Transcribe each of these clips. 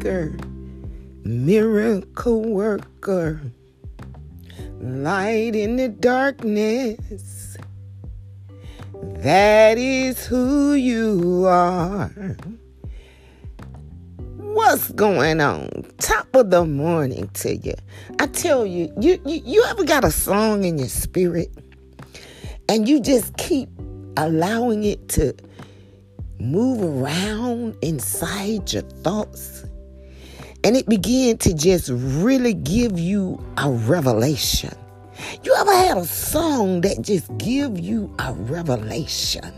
Waymaker, miracle worker, light in the darkness. That is who you are. What's going on? Top of the morning to you. I tell you, you, you, you ever got a song in your spirit and you just keep allowing it to move around inside your thoughts and it began to just really give you a revelation. You ever had a song that just give you a revelation?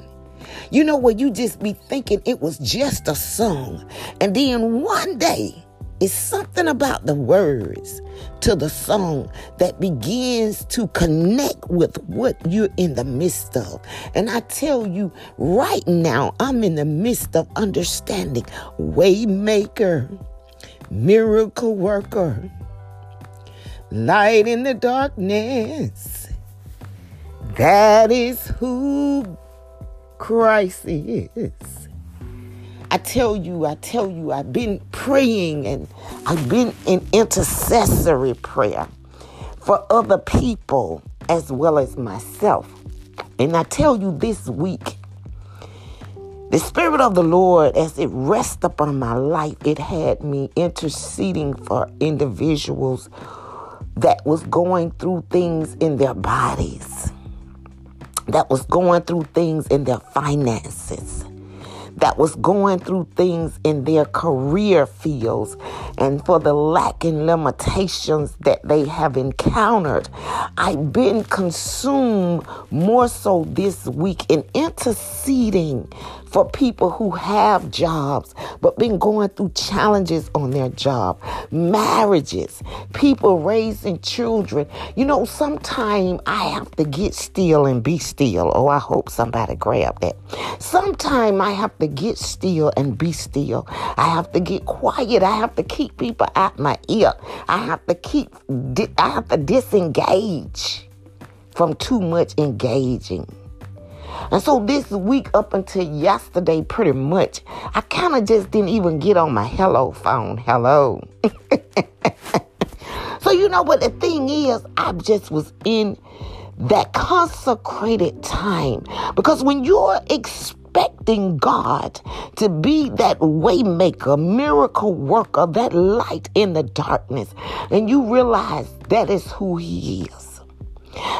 You know where you just be thinking it was just a song and then one day it's something about the words to the song that begins to connect with what you're in the midst of. And I tell you right now, I'm in the midst of understanding waymaker, miracle worker, light in the darkness. That is who Christ is. I tell you, I tell you, I've been praying and I've been in intercessory prayer for other people as well as myself. And I tell you this week, the Spirit of the Lord, as it rests upon my life, it had me interceding for individuals that was going through things in their bodies, that was going through things in their finances that was going through things in their career fields and for the lack and limitations that they have encountered. I've been consumed more so this week in interceding for people who have jobs but been going through challenges on their job, marriages, people raising children. You know, sometimes I have to get still and be still. Oh, I hope somebody grab that. Sometimes I have to get still and be still. I have to get quiet. I have to keep people out my ear. I have to keep I have to disengage from too much engaging. And so this week up until yesterday, pretty much, I kind of just didn't even get on my hello phone. Hello. so you know what the thing is, I just was in that consecrated time because when you're expecting God to be that waymaker, miracle worker, that light in the darkness, and you realize that is who He is.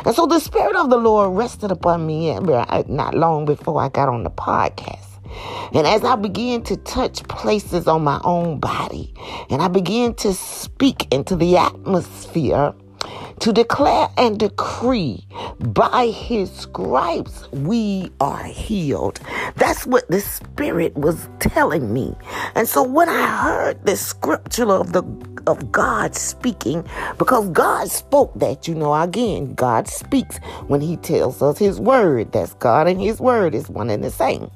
And so the Spirit of the Lord rested upon me eh, not long before I got on the podcast. And as I began to touch places on my own body, and I began to speak into the atmosphere, to declare and decree by his stripes we are healed. That's what the Spirit was telling me. And so when I heard the scripture of the of God speaking, because God spoke that, you know, again, God speaks when he tells us his word. That's God and his word is one and the same.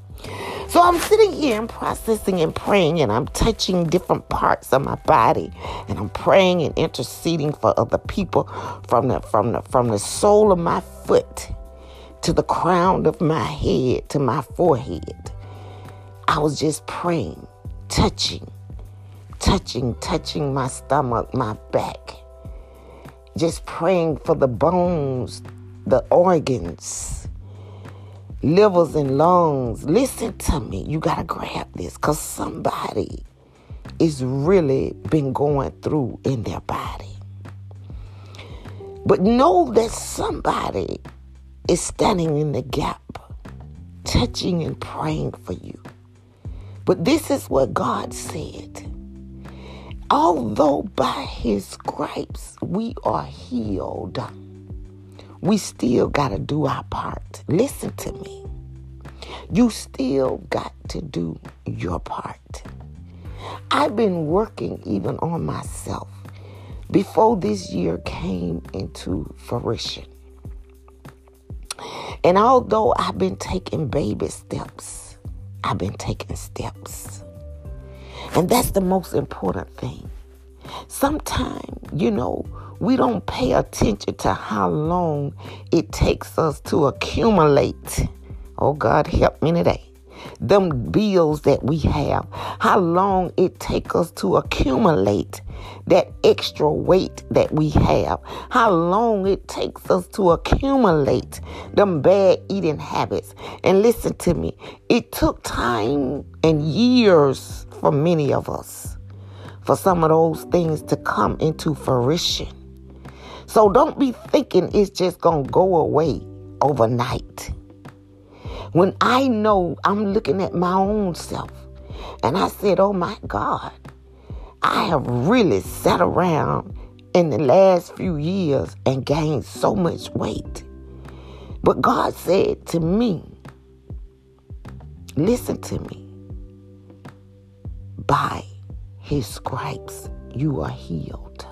So I'm sitting here and processing and praying, and I'm touching different parts of my body, and I'm praying and interceding for other people from the from the from the sole of my foot to the crown of my head to my forehead. I was just praying, touching, touching, touching my stomach, my back, just praying for the bones, the organs livers and lungs. Listen to me. You got to grab this because somebody is really been going through in their body. But know that somebody is standing in the gap, touching and praying for you. But this is what God said. Although by his stripes we are healed we still got to do our part. Listen to me. You still got to do your part. I've been working even on myself before this year came into fruition. And although I've been taking baby steps, I've been taking steps. And that's the most important thing. Sometimes, you know, we don't pay attention to how long it takes us to accumulate. Oh, God, help me today. them bills that we have, how long it takes us to accumulate that extra weight that we have, how long it takes us to accumulate them bad eating habits. And listen to me, it took time and years for many of us for some of those things to come into fruition. So don't be thinking it's just going to go away overnight. When I know I'm looking at my own self and I said, oh my God, I have really sat around in the last few years and gained so much weight. But God said to me, listen to me, by his stripes you are healed.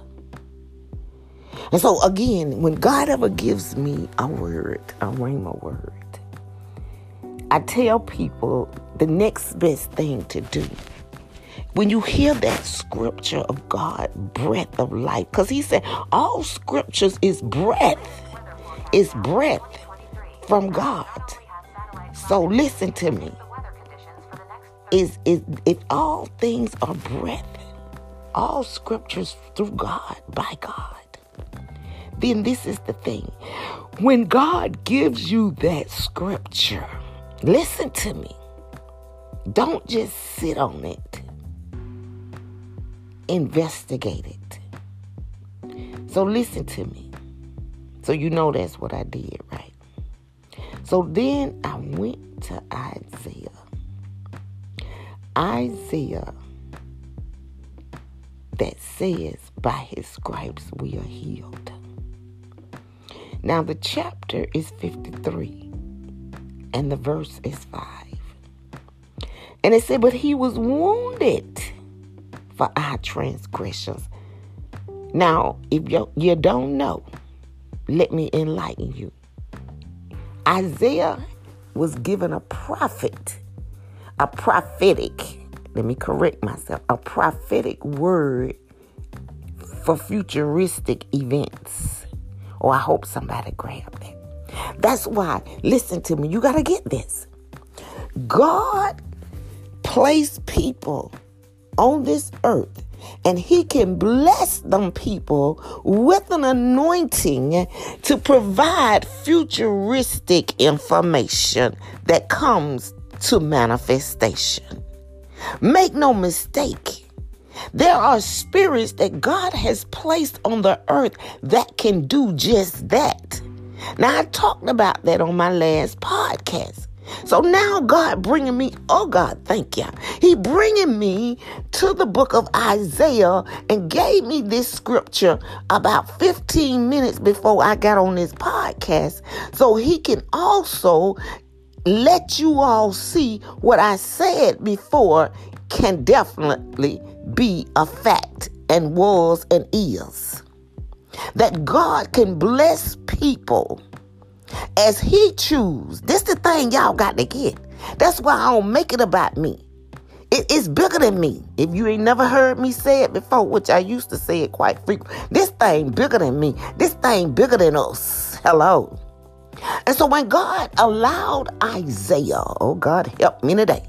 And so again, when God ever gives me a word, a rhema word, I tell people the next best thing to do. When you hear that scripture of God, breath of life, because he said all scriptures is breath, is breath from God. So listen to me. Is is if all things are breath, all scriptures through God, by God, then this is the thing. When God gives you that scripture, Listen to me. Don't just sit on it. Investigate it. So listen to me. So you know that's what I did, right? So then I went to Isaiah. Isaiah that says, By his stripes we are healed. Now the chapter is 53 and the verse is 5. And it said, But he was wounded for our transgressions. Now, if you, you don't know, let me enlighten you. Isaiah was given a prophet, a prophetic, let me correct myself, a prophetic word for futuristic events. Oh, I hope somebody grabbed that. That's why, listen to me, you got to get this. God placed people on this earth and he can bless them people with an anointing to provide futuristic information that comes to manifestation. Make no mistake, there are spirits that God has placed on the earth that can do just that. Now, I talked about that on my last podcast. So now God bringing me, oh God, thank you. He bringing me to the book of Isaiah and gave me this scripture about 15 minutes before I got on this podcast. So he can also let you all see what I said before can definitely be a fact and was and is that God can bless people as He choose. This the thing y'all got to get. That's why I don't make it about me. It is bigger than me. If you ain't never heard me say it before, which I used to say it quite frequently, this thing bigger than me. This thing bigger than us. Hello. And so when God allowed Isaiah, oh God help me today,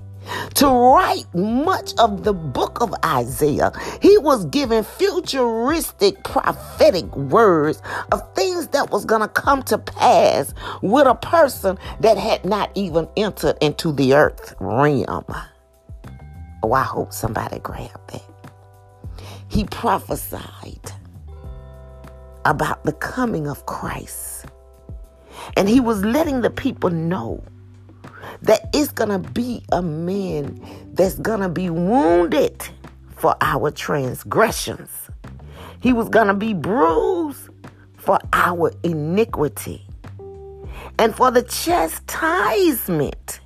to write much of the book of Isaiah. He was given futuristic prophetic words of things that was going to come to pass with a person that had not even entered into the earth realm. Oh, I hope somebody grabbed that. He prophesied about the coming of Christ. And he was letting the people know that it's going to be a man that's going to be wounded for our transgressions. He was going to be bruised for our iniquity and for the chastisement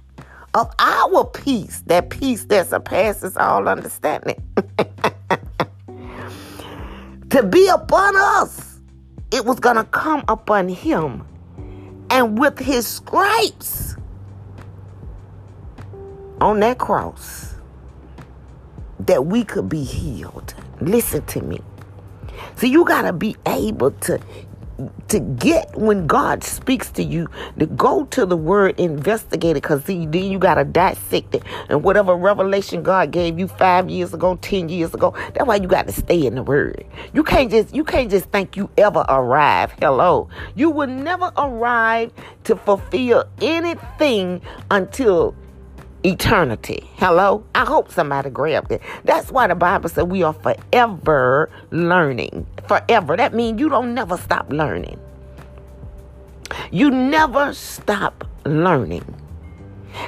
of our peace, that peace that surpasses all understanding, to be upon us. It was going to come upon him. And with his stripes, on that cross that we could be healed. Listen to me. So you got to be able to to get when God speaks to you, to go to the word, investigate it, because then you got to dissect it. And whatever revelation God gave you five years ago, ten years ago, that's why you got to stay in the word. You can't just you can't just think you ever arrive. Hello. You will never arrive to fulfill anything until eternity. Hello? I hope somebody grabbed it. That's why the Bible said we are forever learning. Forever. That means you don't never stop learning. You never stop learning.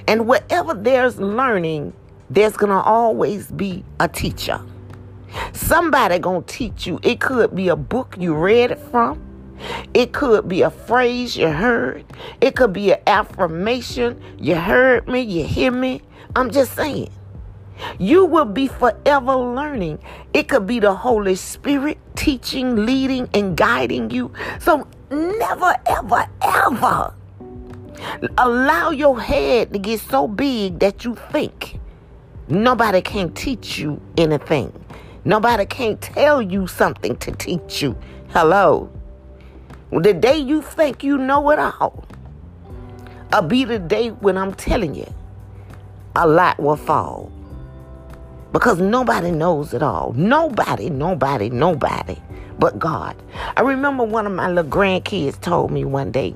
And wherever there's learning, there's going to always be a teacher. Somebody going to teach you. It could be a book you read it from. It could be a phrase you heard. It could be an affirmation. You heard me, you hear me. I'm just saying. You will be forever learning. It could be the Holy Spirit teaching, leading, and guiding you. So never, ever, ever allow your head to get so big that you think nobody can teach you anything. Nobody can tell you something to teach you. Hello. The day you think you know it all, I'll be the day when I'm telling you a lot will fall. Because nobody knows it all. Nobody, nobody, nobody but God. I remember one of my little grandkids told me one day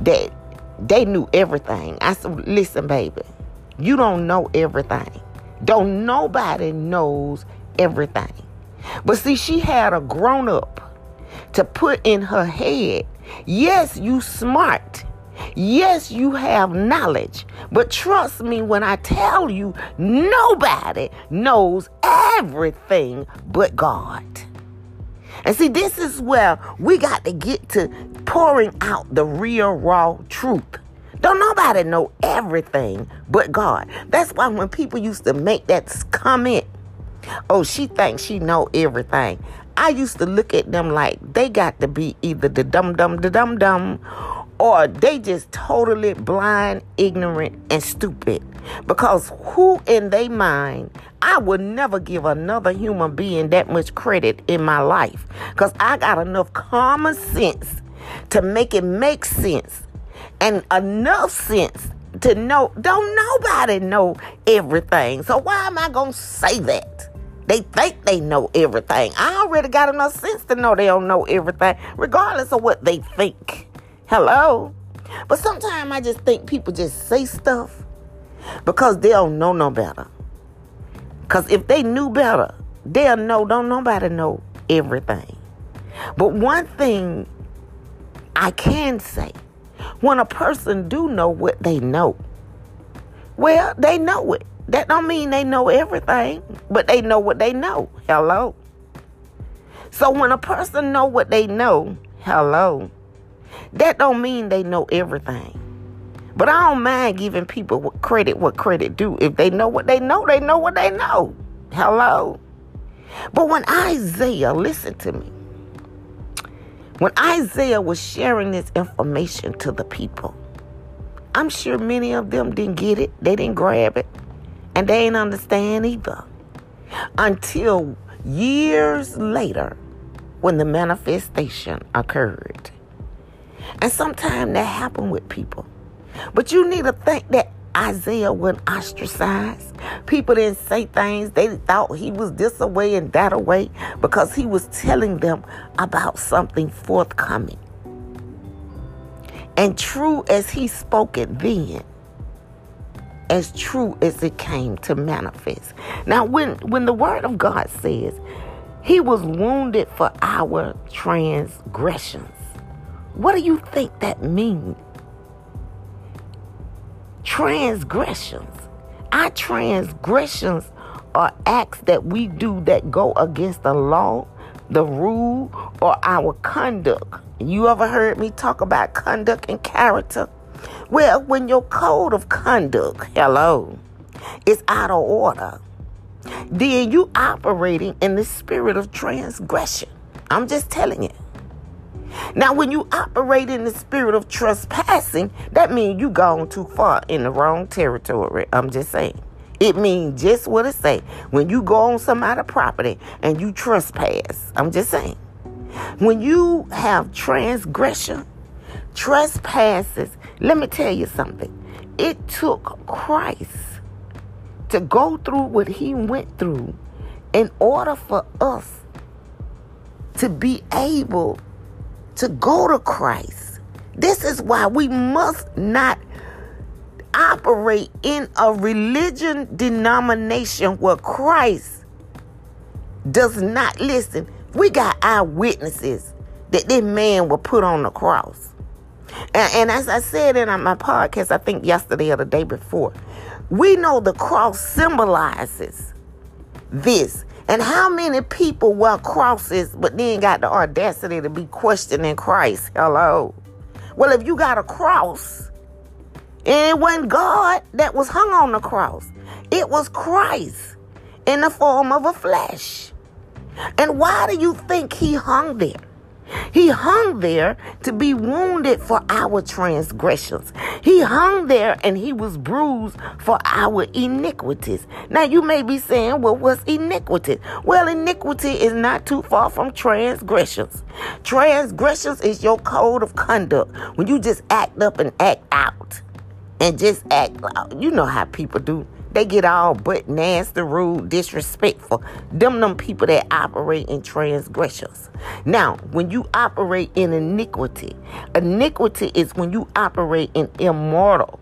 that they knew everything. I said, listen, baby, you don't know everything. Don't nobody knows everything. But see, she had a grown up to put in her head. Yes, you smart. Yes, you have knowledge. But trust me when I tell you, nobody knows everything but God. And see, this is where we got to get to pouring out the real, raw truth. Don't nobody know everything but God. That's why when people used to make that comment, oh, she thinks she know everything. I used to look at them like they got to be either the dum dum the dum dum or they just totally blind, ignorant, and stupid. Because who in their mind, I would never give another human being that much credit in my life. Because I got enough common sense to make it make sense. And enough sense to know, don't nobody know everything. So why am I going to say that? They think they know everything. I already got enough sense to know they don't know everything, regardless of what they think. Hello? But sometimes I just think people just say stuff because they don't know no better. Because if they knew better, they'll know, don't nobody know everything. But one thing I can say, when a person do know what they know, well, they know it. That don't mean they know everything, but they know what they know. Hello. So when a person know what they know, hello, that don't mean they know everything. But I don't mind giving people what credit what credit do. If they know what they know, they know what they know. Hello. But when Isaiah, listen to me. When Isaiah was sharing this information to the people, I'm sure many of them didn't get it. They didn't grab it. And they ain't understand either. Until years later when the manifestation occurred. And sometimes that happened with people. But you need to think that Isaiah wasn't ostracized. People didn't say things. They thought he was this away and that away because he was telling them about something forthcoming. And true as he spoke it then, as true as it came to manifest. Now, when, when the word of God says, He was wounded for our transgressions, what do you think that means? Transgressions. Our transgressions are acts that we do that go against the law, the rule, or our conduct. You ever heard me talk about conduct and character? Well, when your code of conduct, hello, is out of order, then you operating in the spirit of transgression. I'm just telling you. Now, when you operate in the spirit of trespassing, that means you gone too far in the wrong territory. I'm just saying. It means just what it say. When you go on somebody's property and you trespass, I'm just saying. When you have transgression, trespasses, let me tell you something. It took Christ to go through what he went through in order for us to be able to go to Christ. This is why we must not operate in a religion denomination where Christ does not listen. We got eyewitnesses that this man was put on the cross. And, and, as I said in my podcast, I think yesterday or the day before, we know the cross symbolizes this. And how many people wear crosses but then got the audacity to be questioning Christ? Hello. Well, if you got a cross, and it wasn't God that was hung on the cross, it was Christ in the form of a flesh. And why do you think he hung there? He hung there to be wounded for our transgressions. He hung there and he was bruised for our iniquities. Now you may be saying, well, what's iniquity? Well, iniquity is not too far from transgressions. Transgressions is your code of conduct when you just act up and act out and just act, out. you know how people do. They get all but nasty, rude, disrespectful. Them them people that operate in transgressions. Now, when you operate in iniquity, iniquity is when you operate in immoral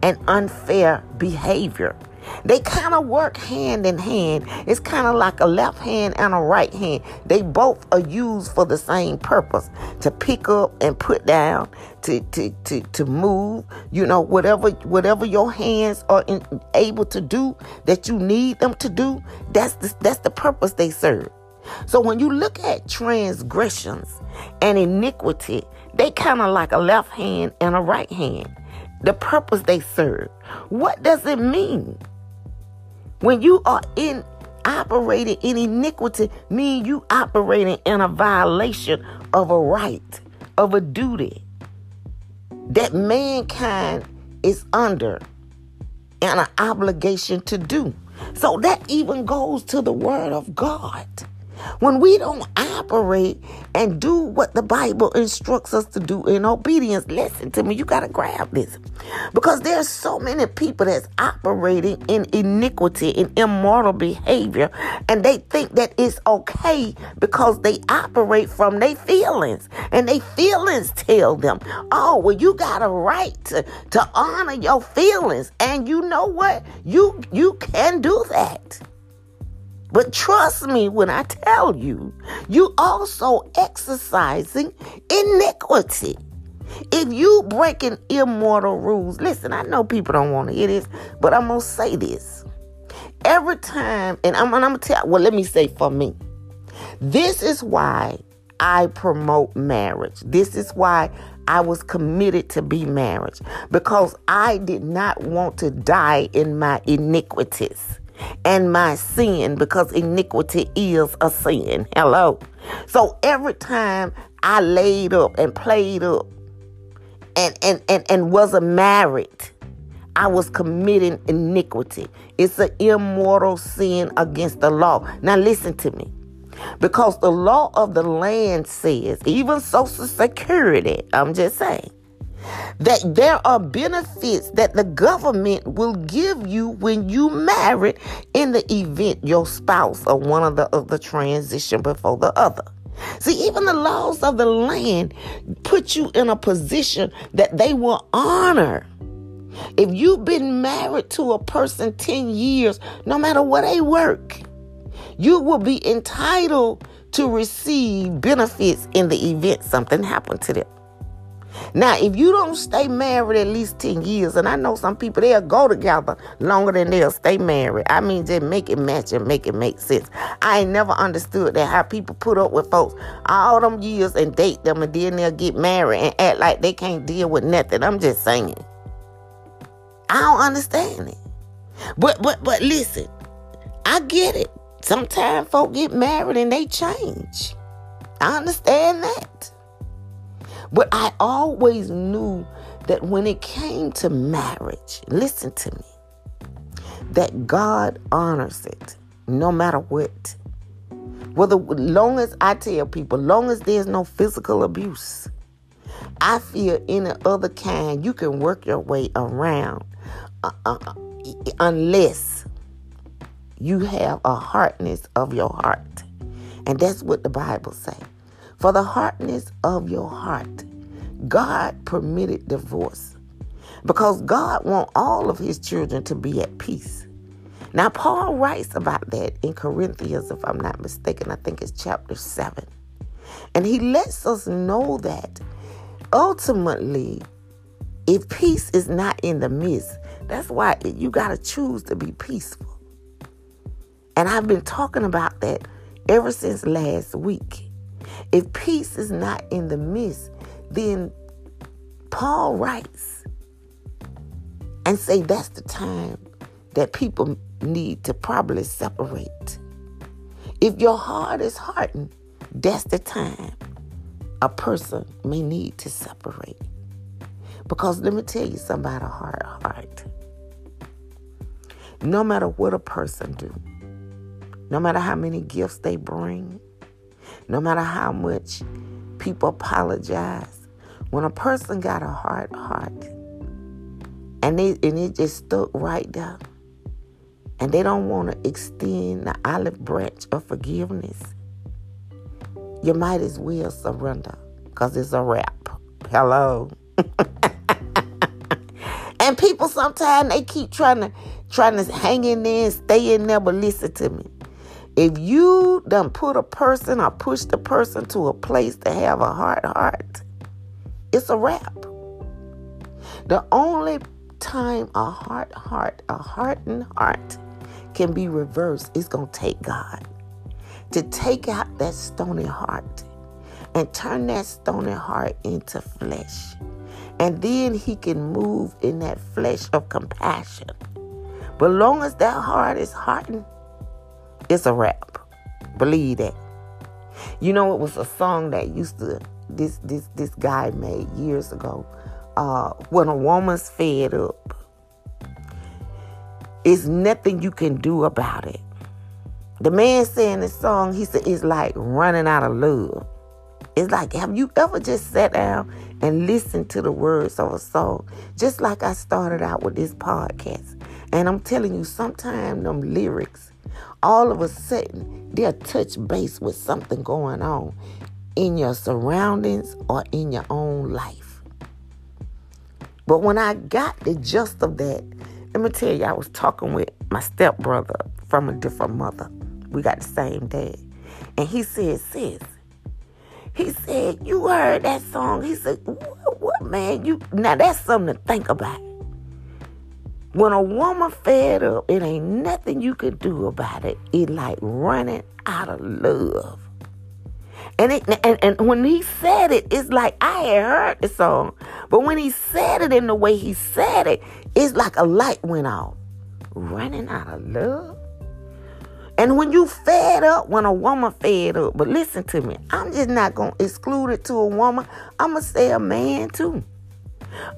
and unfair behavior. They kind of work hand in hand. It's kind of like a left hand and a right hand. They both are used for the same purpose to pick up and put down, to to to, to move. You know, whatever whatever your hands are in, able to do that you need them to do. That's the, that's the purpose they serve. So when you look at transgressions and iniquity, they kind of like a left hand and a right hand. The purpose they serve. What does it mean? When you are in operating in iniquity, mean you operating in a violation of a right, of a duty that mankind is under and an obligation to do. So that even goes to the word of God. When we don't operate and do what the Bible instructs us to do in obedience, listen to me, you got to grab this. Because there's so many people that's operating in iniquity, in immoral behavior, and they think that it's okay because they operate from their feelings. And their feelings tell them, oh, well, you got a right to, to honor your feelings. And you know what? You you can do that. But trust me when I tell you, you also exercising iniquity. If you breaking immortal rules, listen, I know people don't want to hear this, but I'm gonna say this. Every time, and I'm, I'm gonna tell, well, let me say for me, this is why I promote marriage. This is why I was committed to be marriage because I did not want to die in my iniquities and my sin because iniquity is a sin. Hello. So every time I laid up and played up and and and, and wasn't married, I was committing iniquity. It's an immortal sin against the law. Now listen to me. Because the law of the land says, even Social Security, I'm just saying, that there are benefits that the government will give you when you marry in the event your spouse or one of the other transition before the other. See, even the laws of the land put you in a position that they will honor. If you've been married to a person 10 years, no matter where they work, you will be entitled to receive benefits in the event something happened to them. Now, if you don't stay married at least 10 years, and I know some people, they'll go together longer than they'll stay married. I mean, just make it match and make it make sense. I ain't never understood that how people put up with folks all them years and date them, and then they'll get married and act like they can't deal with nothing. I'm just saying. I don't understand it. But, but, but listen, I get it. Sometimes folk get married and they change. I understand that. But I always knew that when it came to marriage, listen to me, that God honors it no matter what. The long as I tell people, long as there's no physical abuse, I feel any other kind you can work your way around, uh, uh, uh unless you have a hardness of your heart, and that's what the Bible say. For the hardness of your heart, God permitted divorce because God want all of His children to be at peace. Now, Paul writes about that in Corinthians, if I'm not mistaken. I think it's chapter 7. And he lets us know that ultimately, if peace is not in the midst, that's why you got to choose to be peaceful. And I've been talking about that ever since last week. If peace is not in the midst, then Paul writes and say that's the time that people need to probably separate. If your heart is hardened, that's the time a person may need to separate. Because let me tell you something about a hard heart. No matter what a person do, no matter how many gifts they bring, no matter how much people apologize, when a person got a hard heart and they and it just stuck right there, and they don't want to extend the olive branch of forgiveness, you might as well surrender because it's a wrap. Hello. and people sometimes they keep trying to trying to hang in there and stay in there, but listen to me. If you done put a person or push the person to a place to have a hard heart, it's a wrap. The only time a hard heart, a hardened heart can be reversed, is going to take God to take out that stony heart and turn that stony heart into flesh. And then he can move in that flesh of compassion. But long as that heart is hardened, it's a wrap. Believe that. You know, it was a song that used to this this this guy made years ago. Uh, when a woman's fed up, it's nothing you can do about it. The man saying this song, he said, it's like running out of love. It's like, have you ever just sat down and listened to the words of a song? Just like I started out with this podcast. And I'm telling you, sometimes them lyrics, all of a sudden, they'll touch base with something going on in your surroundings or in your own life. But when I got the gist of that, let me tell you, I was talking with my stepbrother from a different mother. We got the same dad. And he said, sis, he said, you heard that song. He said, what, what man? You now that's something to think about. When a woman fed up, it ain't nothing you could do about it. It like running out of love. And, it, and and when he said it, it's like I had heard the song, but when he said it in the way he said it, it's like a light went off. Running out of love. And when you fed up, when a woman fed up, but listen to me, I'm just not gonna exclude it to a woman. I'ma say a man too.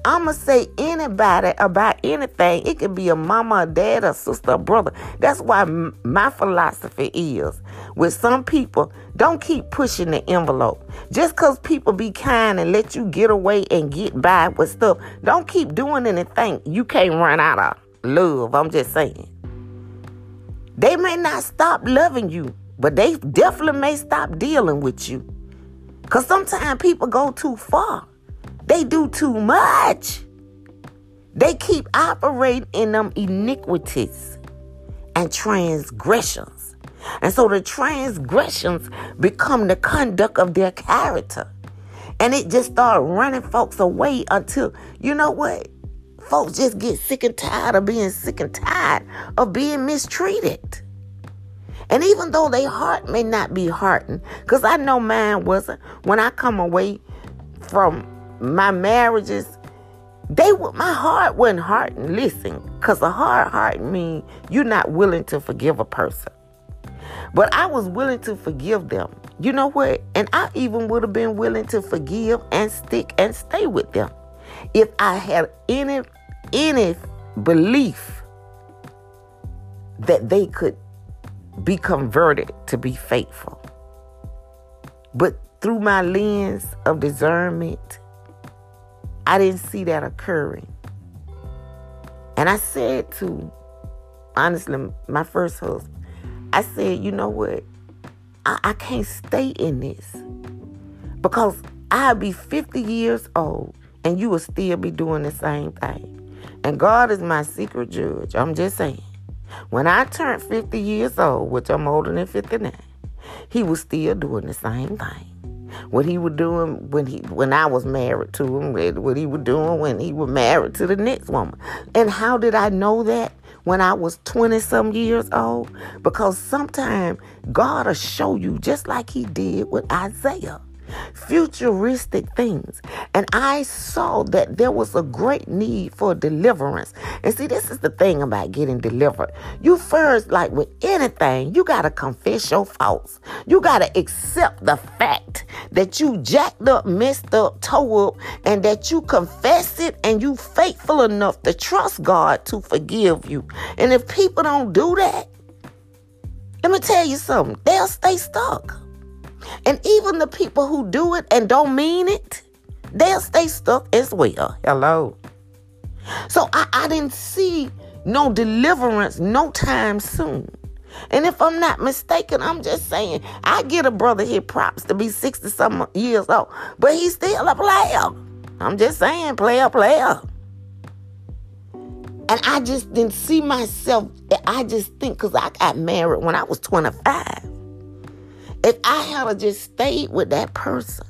I'ma say anybody about anything. It could be a mama, a dad, a sister, a brother. That's why m- my philosophy is with some people, don't keep pushing the envelope. Just because people be kind and let you get away and get by with stuff, don't keep doing anything you can't run out of love. I'm just saying. They may not stop loving you, but they definitely may stop dealing with you. Because sometimes people go too far. They do too much. They keep operating in them iniquities and transgressions. And so the transgressions become the conduct of their character. And it just start running folks away until, you know what? Folks just get sick and tired of being sick and tired of being mistreated. And even though their heart may not be hardened, because I know mine wasn't, when I come away from my marriages, they my heart wasn't hardened. Listen, because a hard heart means you're not willing to forgive a person. But I was willing to forgive them. You know what? And I even would have been willing to forgive and stick and stay with them if I had any any belief that they could be converted to be faithful. But through my lens of discernment, I didn't see that occurring. And I said to, honestly, my first husband, I said, you know what? I, I can't stay in this because I'll be 50 years old and you will still be doing the same thing. And God is my secret judge. I'm just saying. When I turned 50 years old, which I'm older than 59, he was still doing the same thing what he was doing when he when I was married to him, what he was doing when he was married to the next woman. And how did I know that? When I was 20 some years old? Because sometimes God will show you just like he did with Isaiah futuristic things. And I saw that there was a great need for deliverance. And see, this is the thing about getting delivered. You first, like with anything, you got to confess your faults. You got to accept the fact that you jacked up, messed up, tore up, and that you confess it and you faithful enough to trust God to forgive you. And if people don't do that, let me tell you something, they'll stay stuck. And even the people who do it and don't mean it, they'll stay stuck as well. Hello. So I, I didn't see no deliverance no time soon. And if I'm not mistaken, I'm just saying, I get a brother here props to be 60 some years old, but he's still a player. I'm just saying, player, player. And I just didn't see myself, I just think, because I got married when I was 25. If I had just stayed with that person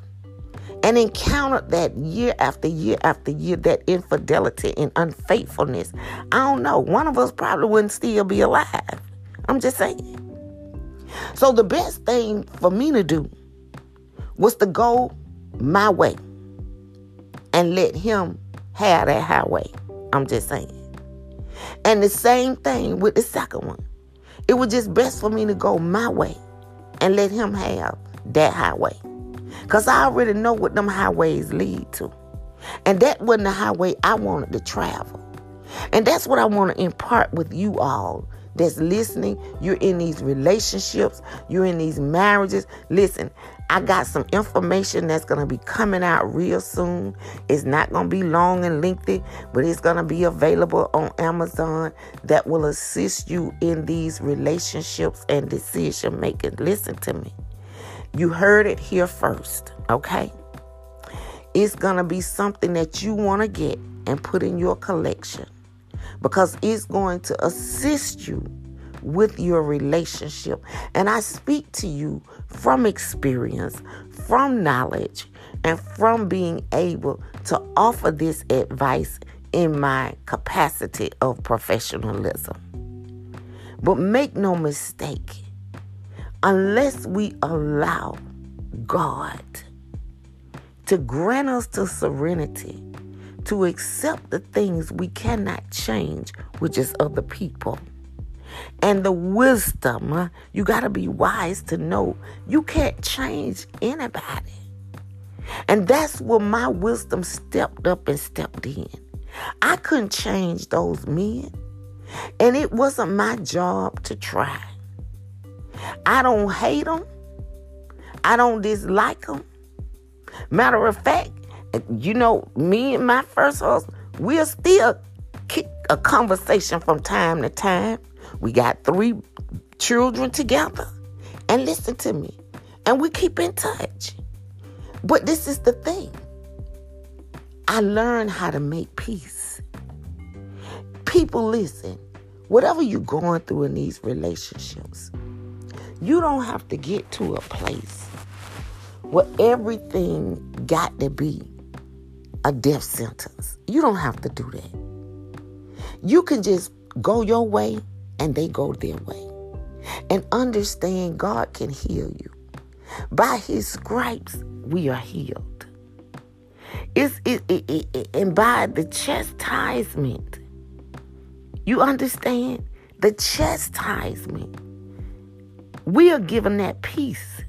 and encountered that year after year after year, that infidelity and unfaithfulness, I don't know. One of us probably wouldn't still be alive. I'm just saying. So the best thing for me to do was to go my way and let him have that highway. I'm just saying. And the same thing with the second one. It was just best for me to go my way and let him have that highway. Because I already know what them highways lead to. And that wasn't the highway I wanted to travel. And that's what I want to impart with you all that's listening. You're in these relationships, you're in these marriages. Listen, I got some information that's going to be coming out real soon. It's not going to be long and lengthy, but it's going to be available on Amazon that will assist you in these relationships and decision making. Listen to me. You heard it here first, okay? It's going to be something that you want to get and put in your collection because it's going to assist you with your relationship. And I speak to you from experience, from knowledge, and from being able to offer this advice in my capacity of professionalism. But make no mistake, unless we allow God to grant us the serenity to accept the things we cannot change, which is other people and the wisdom. Uh, you got to be wise to know you can't change anybody. And that's where my wisdom stepped up and stepped in. I couldn't change those men. And it wasn't my job to try. I don't hate them. I don't dislike them. Matter of fact, you know, me and my first husband, we'll still kick a conversation from time to time. We got three children together. And listen to me. And we keep in touch. But this is the thing. I learned how to make peace. People listen. Whatever you're going through in these relationships, you don't have to get to a place where everything got to be a death sentence. You don't have to do that. You can just go your way and they go their way. And understand God can heal you. By his stripes, we are healed. It's, it, it, it, and by the chastisement, you understand? The chastisement, we are given that peace.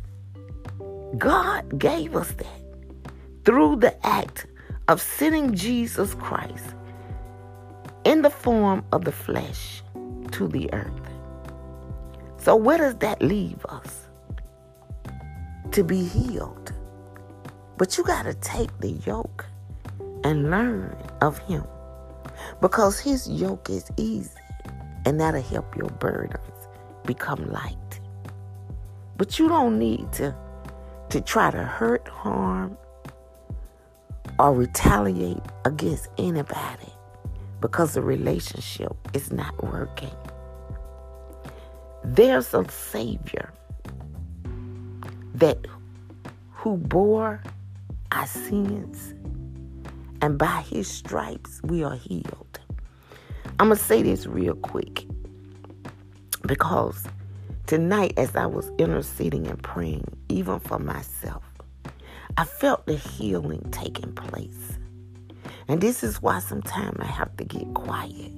God gave us that through the act of sending Jesus Christ in the form of the flesh to the earth. So, where does that leave us? to be healed. But you got to take the yoke and learn of him because his yoke is easy and that'll help your burdens become light. But you don't need to, to try to hurt, harm, or retaliate against anybody because the relationship is not working. There's a Savior that who bore our sins, and by his stripes we are healed. I'm going to say this real quick because tonight, as I was interceding and praying, even for myself, I felt the healing taking place. And this is why sometimes I have to get quiet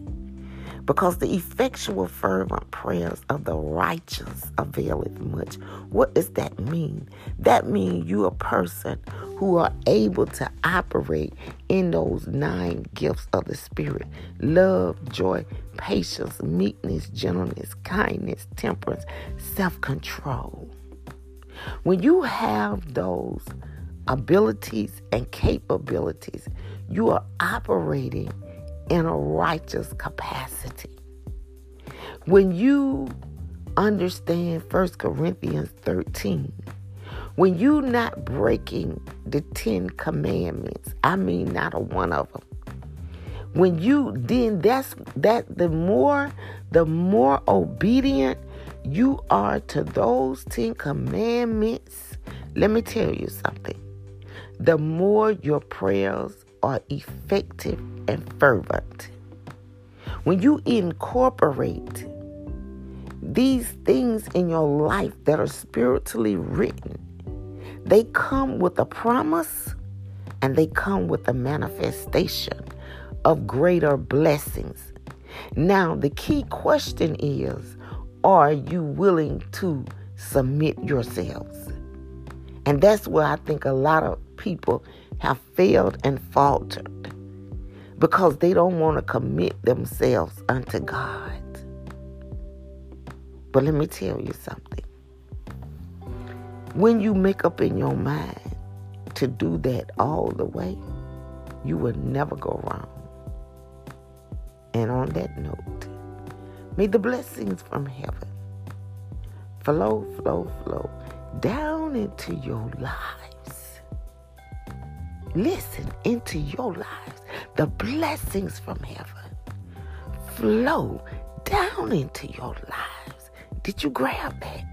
because the effectual fervent prayers of the righteous availeth much. What does that mean? That means you are a person who are able to operate in those nine gifts of the Spirit love, joy, patience, meekness, gentleness, kindness, temperance, self control. When you have those abilities and capabilities, you are operating in a righteous capacity. When you understand 1 Corinthians 13, when you're not breaking the Ten Commandments, I mean not a one of them. When you then that's that the more the more obedient you are to those Ten Commandments, let me tell you something. The more your prayers are effective and fervent. When you incorporate these things in your life that are spiritually written, they come with a promise and they come with a manifestation of greater blessings. Now, the key question is are you willing to submit yourselves? And that's where I think a lot of people have failed and faltered because they don't want to commit themselves unto God. But let me tell you something. When you make up in your mind to do that all the way, you will never go wrong. And on that note, may the blessings from heaven flow, flow, flow down into your life listen into your lives, the blessings from heaven flow down into your lives. Did you grab that?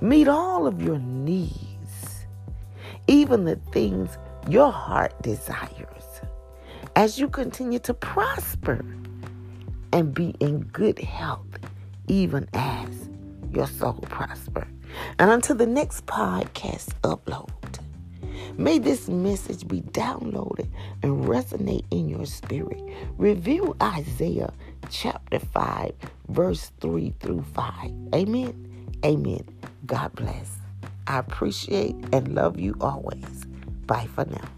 Meet all of your needs, even the things your heart desires, as you continue to prosper and be in good health, even as your soul prosper. And until the next podcast upload, May this message be downloaded and resonate in your spirit. Review Isaiah chapter 5, verse 3 through 5. Amen. Amen. God bless. I appreciate and love you always. Bye for now.